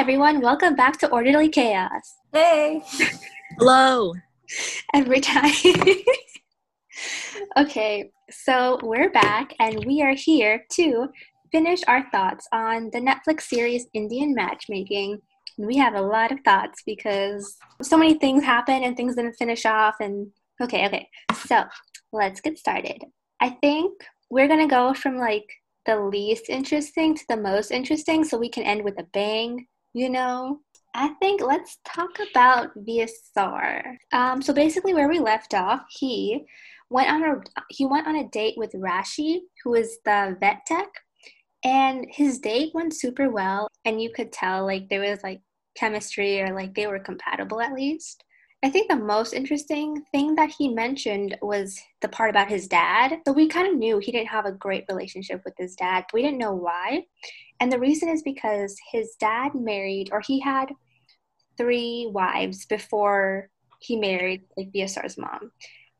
everyone. Welcome back to Orderly Chaos. Hey. Hello. Every time. okay, so we're back and we are here to finish our thoughts on the Netflix series Indian Matchmaking. We have a lot of thoughts because so many things happen and things didn't finish off. And okay, okay. So let's get started. I think we're going to go from like the least interesting to the most interesting so we can end with a bang, you know? I think let's talk about Vyasar. Um, so basically, where we left off, he went on a he went on a date with Rashi, who is the vet tech, and his date went super well, and you could tell like there was like chemistry or like they were compatible at least. I think the most interesting thing that he mentioned was the part about his dad. So we kind of knew he didn't have a great relationship with his dad. we didn't know why. And the reason is because his dad married, or he had three wives before he married like Vyasar's mom.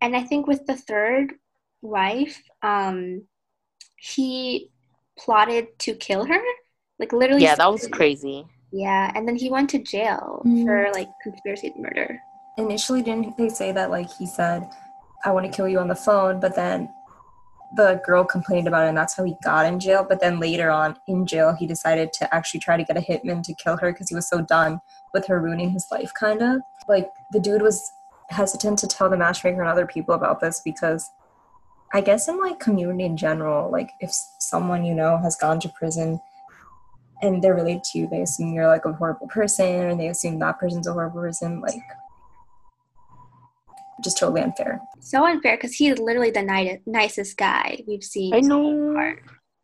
And I think with the third wife, um, he plotted to kill her. Like literally. Yeah, that was crazy. Yeah, and then he went to jail mm. for like conspiracy murder initially didn't they say that like he said i want to kill you on the phone but then the girl complained about it and that's how he got in jail. But then later on in jail he decided to actually try to get a hitman to kill her because he was so done with her ruining his life kind of like the dude was hesitant to tell the matchmaker and other people about this because i guess in like community in general like if someone you know has gone to prison and they're related to you they assume you're like a horrible person and they assume that person's a horrible person like just totally unfair. So unfair because he's literally the ni- nicest guy we've seen. I know.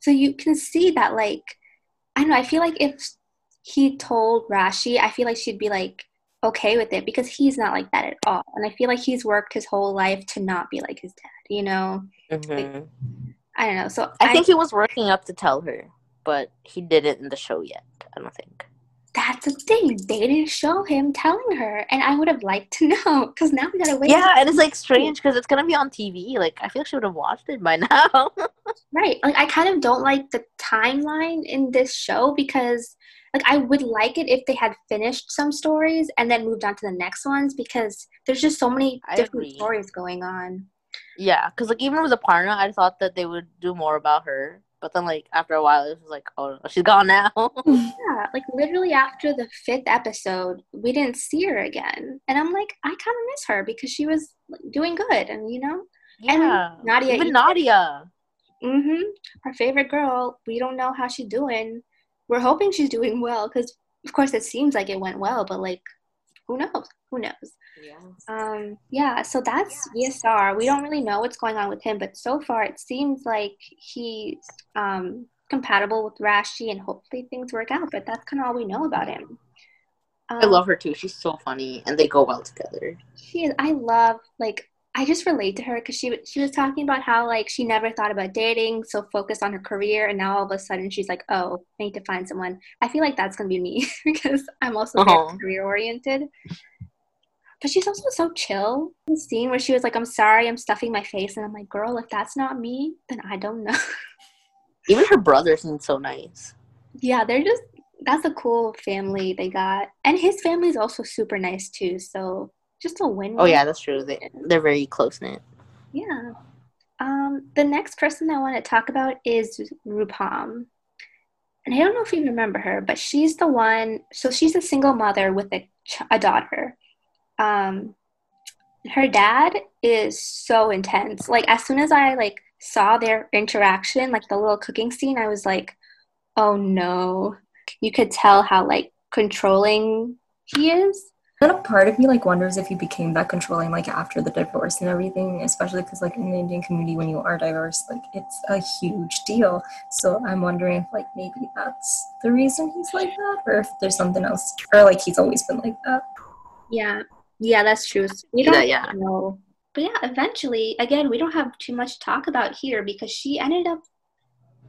So you can see that, like, I don't know. I feel like if he told Rashi, I feel like she'd be like okay with it because he's not like that at all. And I feel like he's worked his whole life to not be like his dad. You know. Mm-hmm. Like, I don't know. So I, I think he was working up to tell her, but he didn't in the show yet. I don't think that's the thing. They didn't show him telling her, and I would have liked to know because now we gotta wait. Yeah, and it's like strange because it's gonna be on TV. Like I feel like she would have watched it by now. right. Like I kind of don't like the timeline in this show because like I would like it if they had finished some stories and then moved on to the next ones because there's just so many different stories going on. Yeah, because like even with Aparna, I thought that they would do more about her but then, like after a while, it was like, oh, she's gone now. yeah, like literally after the fifth episode, we didn't see her again, and I'm like, I kind of miss her because she was like, doing good, and you know, yeah, and Nadia, even Nadia. Mhm. Our favorite girl. We don't know how she's doing. We're hoping she's doing well because, of course, it seems like it went well, but like, who knows? Who knows? Yes. Um, yeah, so that's yes. Vyasar. We don't really know what's going on with him, but so far it seems like he's um, compatible with Rashi, and hopefully things work out. But that's kind of all we know about him. Um, I love her too. She's so funny, and they go well together. She is. I love like I just relate to her because she she was talking about how like she never thought about dating, so focused on her career, and now all of a sudden she's like, oh, I need to find someone. I feel like that's gonna be me because I'm also uh-huh. career oriented. But she's also so chill. The scene where she was like, I'm sorry, I'm stuffing my face. And I'm like, girl, if that's not me, then I don't know. Even her brother seems so nice. Yeah, they're just, that's a cool family they got. And his family is also super nice too. So just a win. Oh, yeah, that's true. They, they're very close knit. Yeah. Um, the next person I want to talk about is Rupam. And I don't know if you remember her, but she's the one, so she's a single mother with a, a daughter um her dad is so intense. Like as soon as I like saw their interaction, like the little cooking scene, I was like, "Oh no." You could tell how like controlling he is. Then a part of me like wonders if he became that controlling like after the divorce and everything, especially because like in the Indian community when you are divorced, like it's a huge deal. So I'm wondering if like maybe that's the reason he's like that, or if there's something else, or like he's always been like that. Yeah, yeah, that's true. We don't yeah, yeah. know. But yeah, eventually, again, we don't have too much to talk about here because she ended up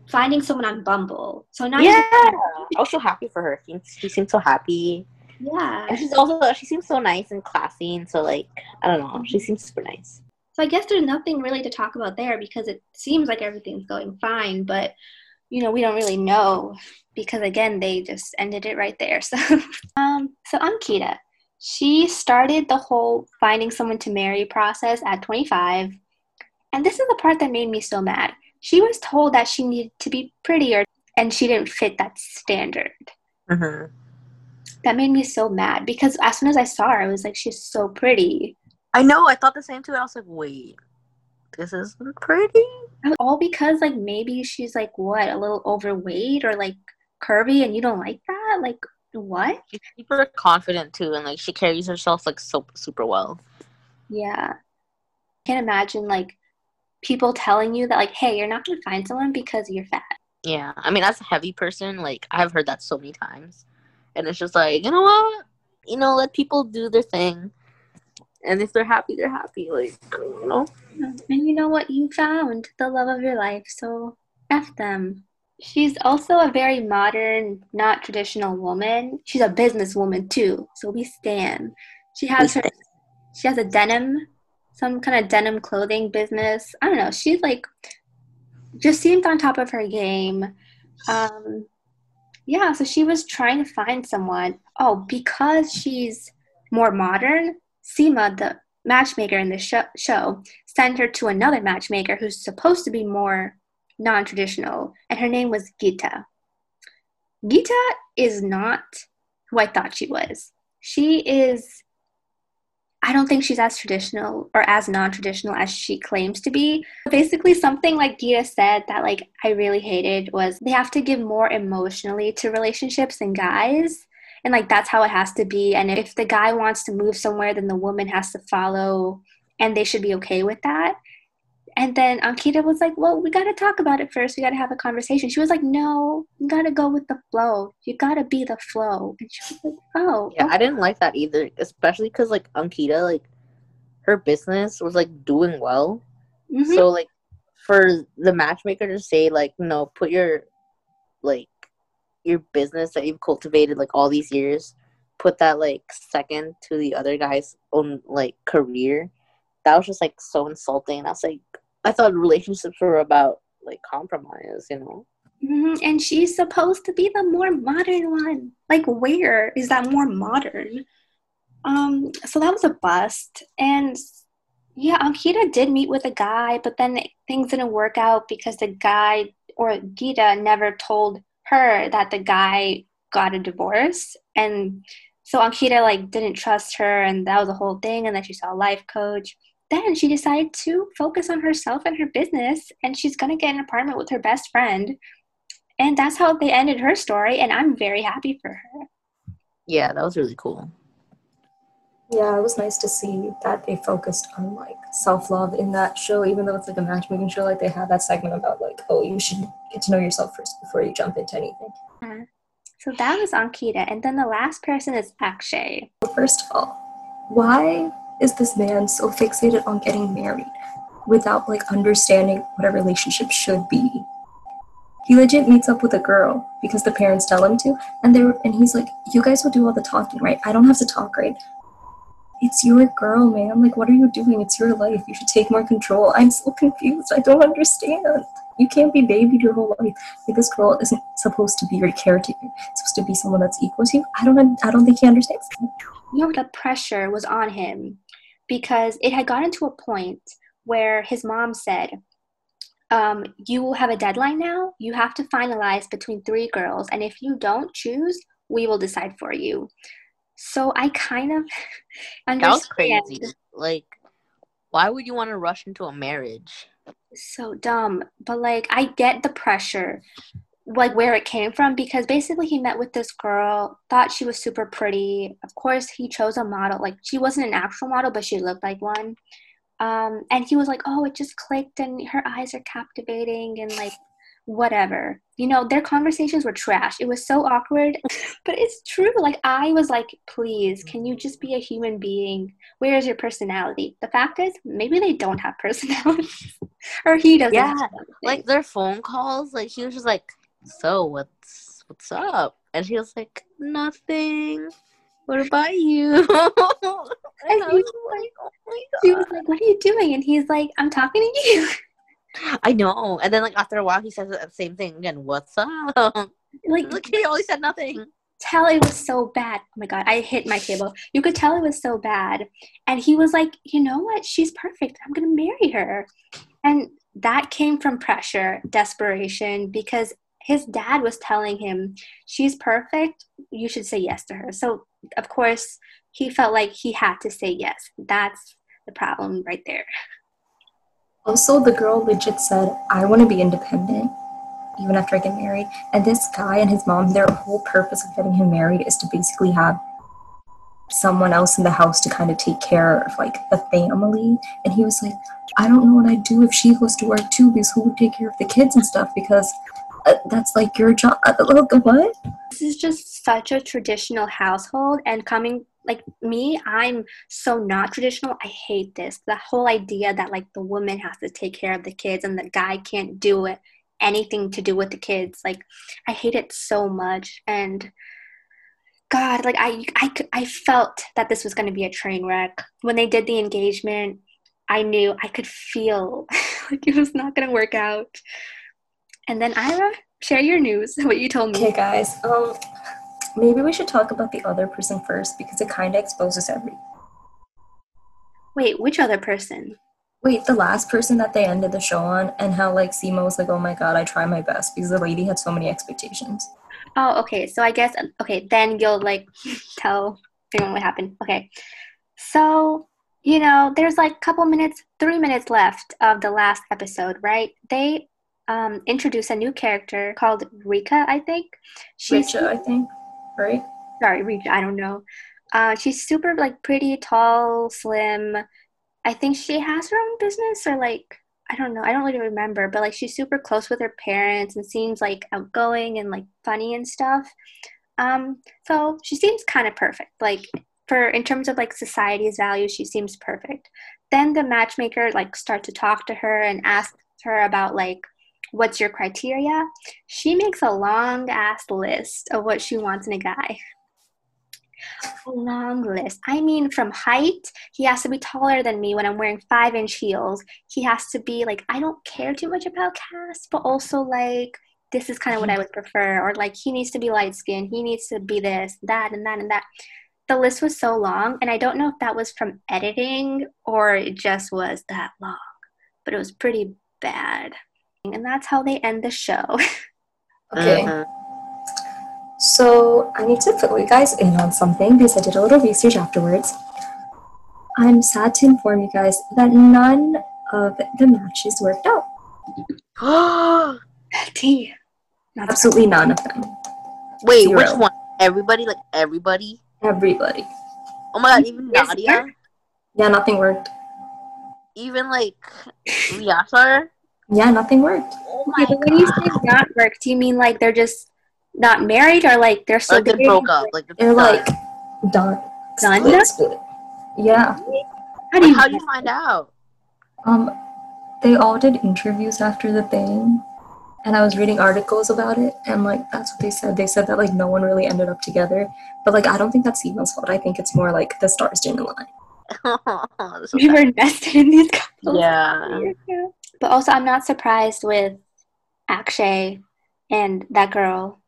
finding someone on Bumble. So now Yeah. I was so happy for her. She, she seems so happy. Yeah. And she's also she seems so nice and classy and so like I don't know, she seems super nice. So I guess there's nothing really to talk about there because it seems like everything's going fine, but you know, we don't really know because again, they just ended it right there. So, um, so Ankita, she started the whole finding someone to marry process at 25. And this is the part that made me so mad. She was told that she needed to be prettier and she didn't fit that standard. Mm-hmm. That made me so mad because as soon as I saw her, I was like, she's so pretty. I know. I thought the same too. I was like, wait, this isn't pretty. All because like maybe she's like what a little overweight or like curvy, and you don't like that. Like what? She's super confident too, and like she carries herself like so super well. Yeah, I can't imagine like people telling you that like, hey, you're not gonna find someone because you're fat. Yeah, I mean, as a heavy person, like I've heard that so many times, and it's just like, you know what? You know, let people do their thing, and if they're happy, they're happy. Like, you know. And you know what? You found the love of your life, so f them. She's also a very modern, not traditional woman. She's a businesswoman too, so we stand. She has her. She has a denim, some kind of denim clothing business. I don't know. She's like just seemed on top of her game. Um, yeah, so she was trying to find someone. Oh, because she's more modern, Seema, the matchmaker in the show, show, sent her to another matchmaker who's supposed to be more non traditional, and her name was Geeta. Geeta is not who I thought she was. She is I don't think she's as traditional or as non-traditional as she claims to be. Basically, something like Geeta said that like I really hated was they have to give more emotionally to relationships than guys. And like that's how it has to be. And if the guy wants to move somewhere, then the woman has to follow and they should be okay with that. And then Ankita was like, Well, we got to talk about it first. We got to have a conversation. She was like, No, you got to go with the flow. You got to be the flow. And she was like, Oh. Yeah, okay. I didn't like that either, especially because, like, Ankita, like, her business was, like, doing well. Mhm. So, like, for the matchmaker to say, like, no, put your, like, your business that you've cultivated, like, all these years, put that, like, second to the other guy's own, like, career, that was just, like, so insulting. And I was like, I thought relationships were about, like, compromise, you know? Mhm, And she's supposed to be the more modern one. Like, where is that more modern? Um, so that was a bust. And yeah, Ankita did meet with a guy, but then things didn't work out because the guy or Geeta never told her that the guy got a divorce. And so Ankita like didn't trust her and that was the whole thing. And then she saw a life coach. Then she decided to focus on herself and her business and she's gonna get an apartment with her best friend and that's how they ended her story and i'm very happy for her Yeah, that was really cool. Yeah, it was nice to see that they focused on like self love in that show, even though it's like a matchmaking show. Like they had that segment about like, oh, you should get to know yourself first before you jump into anything. Mm-hmm. so that was ankita and then the last person is akshay Well, first of all, why is this man so fixated on getting married without like understanding what a relationship should be? He legit meets up with a girl because the parents tell him to, and they and he's like, "You guys will do all the talking, right? I don't have to talk, right? It's your girl, man. Like, what are you doing? It's your life. You should take more control." I'm so confused. I don't understand. You can't be babied your whole life. Like, this girl isn't supposed to be your caretaker. It's supposed to be someone that's equal to you. I don't. I don't think he understands. you know the pressure was on him because it had gotten to a point where his mom said um, you will have a deadline now you have to finalize between three girls and if you don't choose we will decide for you so i kind of That was crazy. Like, why would you want to rush into a marriage? so dumb but like i get the pressure like where it came from because basically he met with this girl thought she was super pretty. Of course he chose a model like she wasn't an actual model but she looked like one. Um, and he was like oh it just clicked and her eyes are captivating and like whatever. You know their conversations were trash. It was so awkward but it's true. Like i was like please can you just be a human being? Where is your personality? The fact is maybe they don't have personality or he doesn't Yeah. Like their phone calls, like he was just like, "So what's what's up?" And she was like, "Nothing. What about you?" and I he was like, "Oh my she god!" was like what are you doing and he's like i'm talking to you I know. And then like after a while, he says the same thing again. What's up? Like, Look, he always said nothing. tell it was so bad. Oh my god, I hit my table. You could tell it was so bad. And he was like, you know what? She's perfect. I'm gonna marry her. And that came from pressure, desperation, because his dad was telling him, she's perfect. You should say yes to her. So of course he felt like he had to say yes. That's the problem right there. Also, the girl legit said, I want to be independent even after I get married. And this guy and his mom, their whole purpose of getting him married is to basically have someone else in the house to kind of take care of like the family. And he was like, I don't know what I'd do if she goes to work too, because who would take care of the kids and stuff? Because that's like your job. Uh, look, what? This is just such a traditional household, and coming like me, I'm so not traditional. I hate this. The whole idea that like the woman has to take care of the kids and the guy can't do it anything to do with the kids. Like I hate it so much and God, like I, I, I felt that this was going to be a train wreck. When they did the engagement, I knew I could feel like it was not going to work out. And then Ira, share your news, what you told me. Okay, guys. Um, maybe we should talk about the other person first because it kind of exposes every. Wait, which other person? Wait, the last person that they ended the show on, and how like Seema was like, "Oh my god, I try my best," because the lady had so many expectations. Oh, okay. So I guess okay, then you'll like tell everyone what happened. Okay. So, you know, there's like a couple minutes, 3 minutes left of the last episode, right? They um introduce a new character called Rika, I think. She's Richa, I think, right? Sorry, Rika, I don't know. Uh, she's super like pretty, tall, slim. I think she has her own business or like I don't know. I don't really remember, but like she's super close with her parents and seems like outgoing and like funny and stuff. Um, so she seems kind of perfect. Like for in terms of like society's values, she seems perfect. Then the matchmaker like start to talk to her and ask her about like what's your criteria. She makes a long ass list of what she wants in a guy. A long list. I mean, from height, he has to be taller than me when I'm wearing five inch heels. He has to be like, I don't care too much about cast, but also like, this is kind of what I mm-hmm. would prefer. Or like, he needs to be light skinned. He needs to be this, that, and that, and that. The list was so long, and I don't know if that was from editing or it just was that long, but it was pretty bad. And that's how they end the show. okay. Uh-huh. So I need to fill you guys in on something because I did a little research afterwards. I'm sad to inform you guys that none of the matches worked out. T. Absolutely none of them. Wait, Zero. which one? Everybody? Like everybody? Everybody. Oh my god, even Nadia? Yeah, nothing worked. Even like Vyasar? Yeah, nothing worked. Oh okay, but when you say not worked, do you mean like they're just not married or like they're still like they broke up like they're like done. Done? Split, split. yeah. How do you how do you find out? Um they all did interviews after the thing and i was reading articles about it and like that's what they said. They said that like no one really ended up together but like i don't think that's Seema's fault. I think it's more like the stars didn't align. We were invested in these couples yeah but also i'm not surprised with akshay and that girl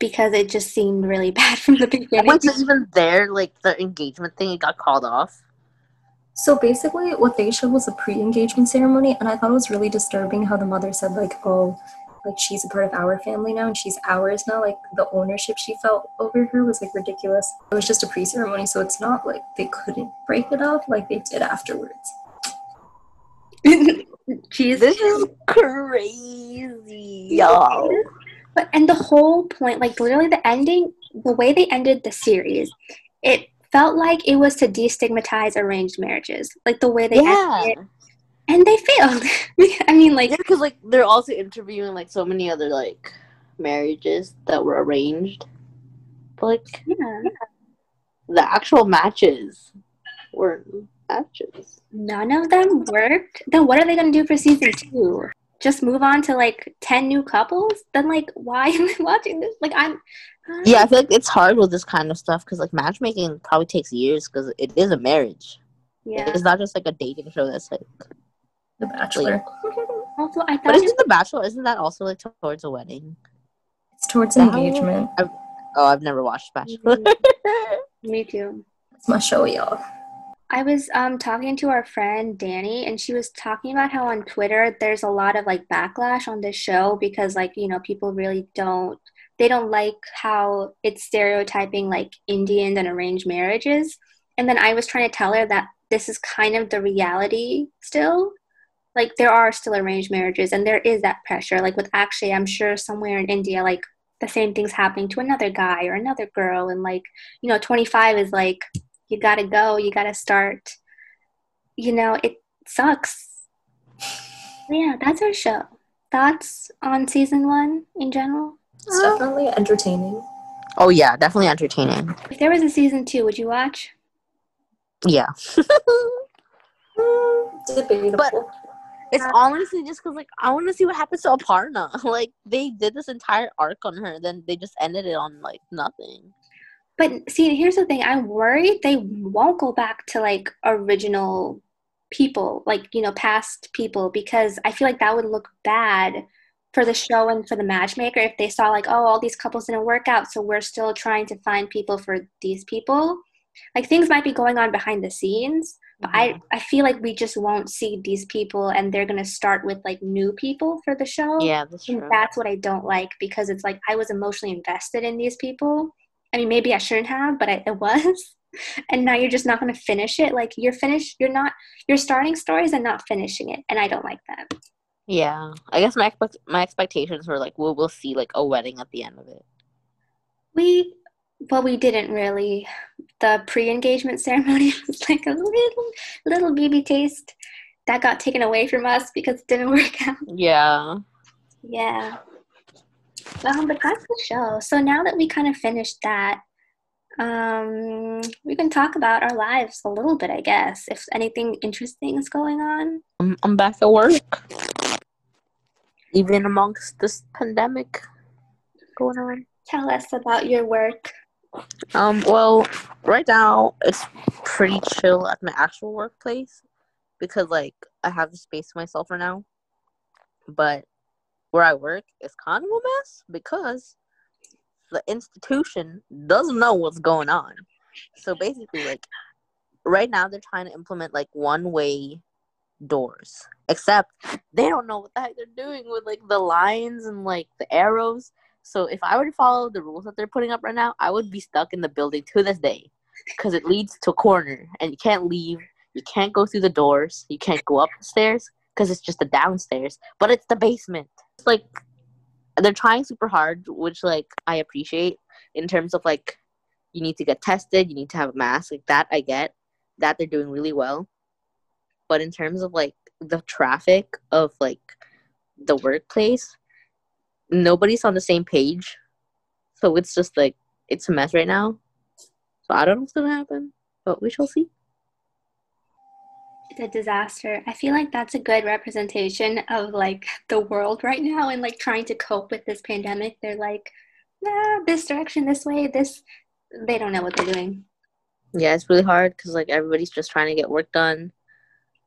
because it just seemed really bad from the beginning. Was it even there? Like the engagement thing, it got called off. So basically, what they showed was a pre-engagement ceremony, and I thought it was really disturbing how the mother said like, "Oh, like she's a part of our family now, and she's ours now." Like the ownership she felt over her was like ridiculous. It was just a pre-ceremony, so it's not like they couldn't break it off like they did afterwards. Jeez, this is crazy, y'all. But and the whole point, like literally the ending, the way they ended the series, it felt like it was to destigmatize arranged marriages. Like the way they yeah. ended it. And they failed. I mean, like because like they're also interviewing like so many other like marriages that were arranged. But like yeah. the actual matches were matches. None of them worked. Then what are they gonna do for season two? just move on to like 10 new couples then like why am i watching this like i'm yeah i feel like it's hard with this kind of stuff because like matchmaking probably takes years because it is a marriage yeah it's not just like a dating show that's like the bachelor Also, I But thought isn't the bachelor? Isn't that also like towards a wedding? It's towards That- engagement. Oh, I've never watched Bachelor. Mm-hmm. me too. It's my show, y'all. I was um talking to our friend Danny and she was talking about how on Twitter there's a lot of like backlash on this show because like you know people really don't they don't like how it's stereotyping like Indian and arranged marriages. And then I was trying to tell her that this is kind of the reality still. Like there are still arranged marriages and there is that pressure. Like with actually I'm sure somewhere in India like the same thing's happening to another guy or another girl. And like you know 25 is like you gotta go you gotta start you know it sucks yeah that's our show thoughts on season one in general It's definitely entertaining. oh yeah, definitely entertaining. if there was a season two would you watch Yeah. Mm, debatable. But- It's honestly just because, like, I want to see what happens to Aparna. Like, they did this entire arc on her, then they just ended it on, like, nothing. But see here's the thing i'm worried they won't go back to like original people like you know past people because i feel like that would look bad for the show and for the matchmaker if they saw like oh all these couples didn't work out so we're still trying to find people for these people. Like things might be going on behind the scenes but I, mm-hmm. I feel like we just won't see these people and they're going to start with like new people for the show. Yeah, that's and that's what I don't like because it's like I was emotionally invested in these people. I mean, maybe I shouldn't have, but I, I was. And now you're just not going to finish it. Like you're finished. You're not. You're starting stories and not finishing it, and I don't like that. Yeah, I guess my expect- my expectations were like, we'll we'll see like a wedding at the end of it. We, well, we didn't really. The pre-engagement ceremony was like a little, little baby taste that got taken away from us because it didn't work out. Yeah, Yeah. Um, but that's the show. So now that we kind of finished that, um, we can talk about our lives a little bit, I guess. If anything interesting is going on. I'm I'm back at work, even amongst this pandemic going on. Tell us about your work. Um, well, right now it's pretty chill at my actual workplace because like I have the space to myself for now. But where I work is kind of a mess because the institution doesn't know what's going on. So basically, like right now they're trying to implement like one way doors. Except they don't know what the heck they're doing with like the lines and like the arrows. So if I were to follow the rules that they're putting up right now, I would be stuck in the building to this day because it leads to a corner and you can't leave. You can't go through the doors. You can't go up the stairs because it's just the downstairs, but it's the basement. Like they're trying super hard, which like I appreciate in terms of like you need to get tested, you need to have a mask, like that I get. That they're doing really well. But in terms of like the traffic of like the workplace, nobody's on the same page. So it's just like it's a mess right now. So I don't know what's gonna happen, but we shall see. A disaster. I feel like that's a good representation of like the world right now and like trying to cope with this pandemic. They're like, nah, this direction, this way, this. They don't know what they're doing. Yeah, it's really hard because like everybody's just trying to get work done,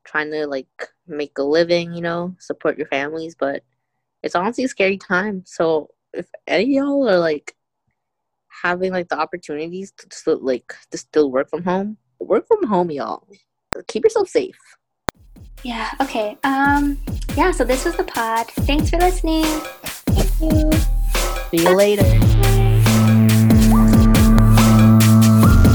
trying to like make a living, you know, support your families. But it's honestly a scary time. So if any y'all are like having like the opportunities to still like to still work from home, work from home, y'all. Keep yourself safe. Yeah, okay. Um, yeah, so this was the pod. Thanks for listening. Thank you. See you later. Bye.